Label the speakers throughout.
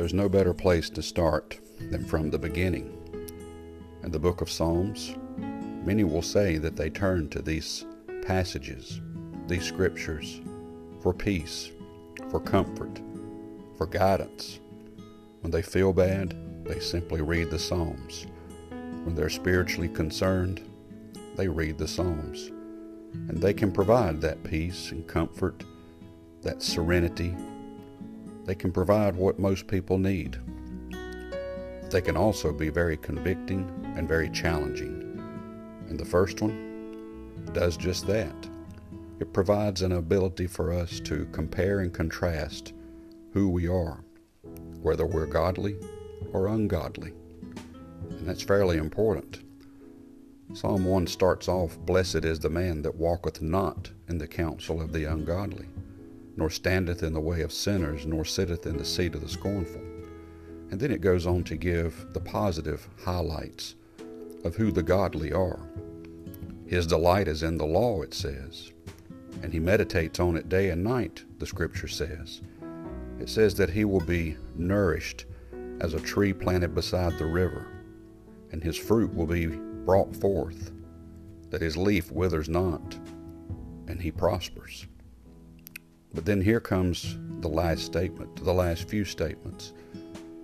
Speaker 1: there's no better place to start than from the beginning. In the book of Psalms, many will say that they turn to these passages, these scriptures, for peace, for comfort, for guidance. When they feel bad, they simply read the Psalms. When they're spiritually concerned, they read the Psalms. And they can provide that peace and comfort, that serenity. They can provide what most people need. They can also be very convicting and very challenging. And the first one does just that. It provides an ability for us to compare and contrast who we are, whether we're godly or ungodly. And that's fairly important. Psalm 1 starts off Blessed is the man that walketh not in the counsel of the ungodly, nor standeth in the way of sinners, nor sitteth in the seat of the scornful. And then it goes on to give the positive highlights of who the godly are. His delight is in the law, it says, and he meditates on it day and night, the scripture says. It says that he will be nourished as a tree planted beside the river, and his fruit will be brought forth, that his leaf withers not, and he prospers. But then here comes the last statement, the last few statements.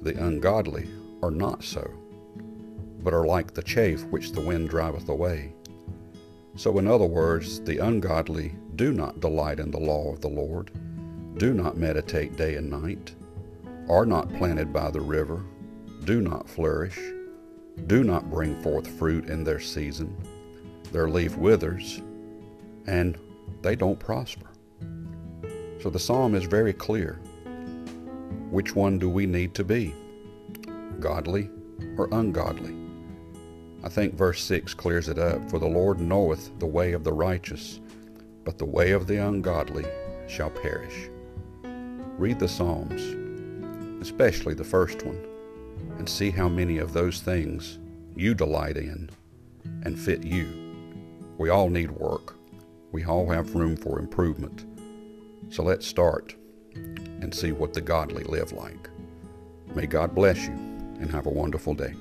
Speaker 1: The ungodly are not so, but are like the chaff which the wind driveth away. So, in other words, the ungodly do not delight in the law of the Lord, do not meditate day and night, are not planted by the river, do not flourish, do not bring forth fruit in their season, their leaf withers, and they don't prosper. So the psalm is very clear. Which one do we need to be? Godly or ungodly? I think verse 6 clears it up. For the Lord knoweth the way of the righteous, but the way of the ungodly shall perish. Read the Psalms, especially the first one, and see how many of those things you delight in and fit you. We all need work. We all have room for improvement. So let's start and see what the godly live like. May God bless you and have a wonderful day.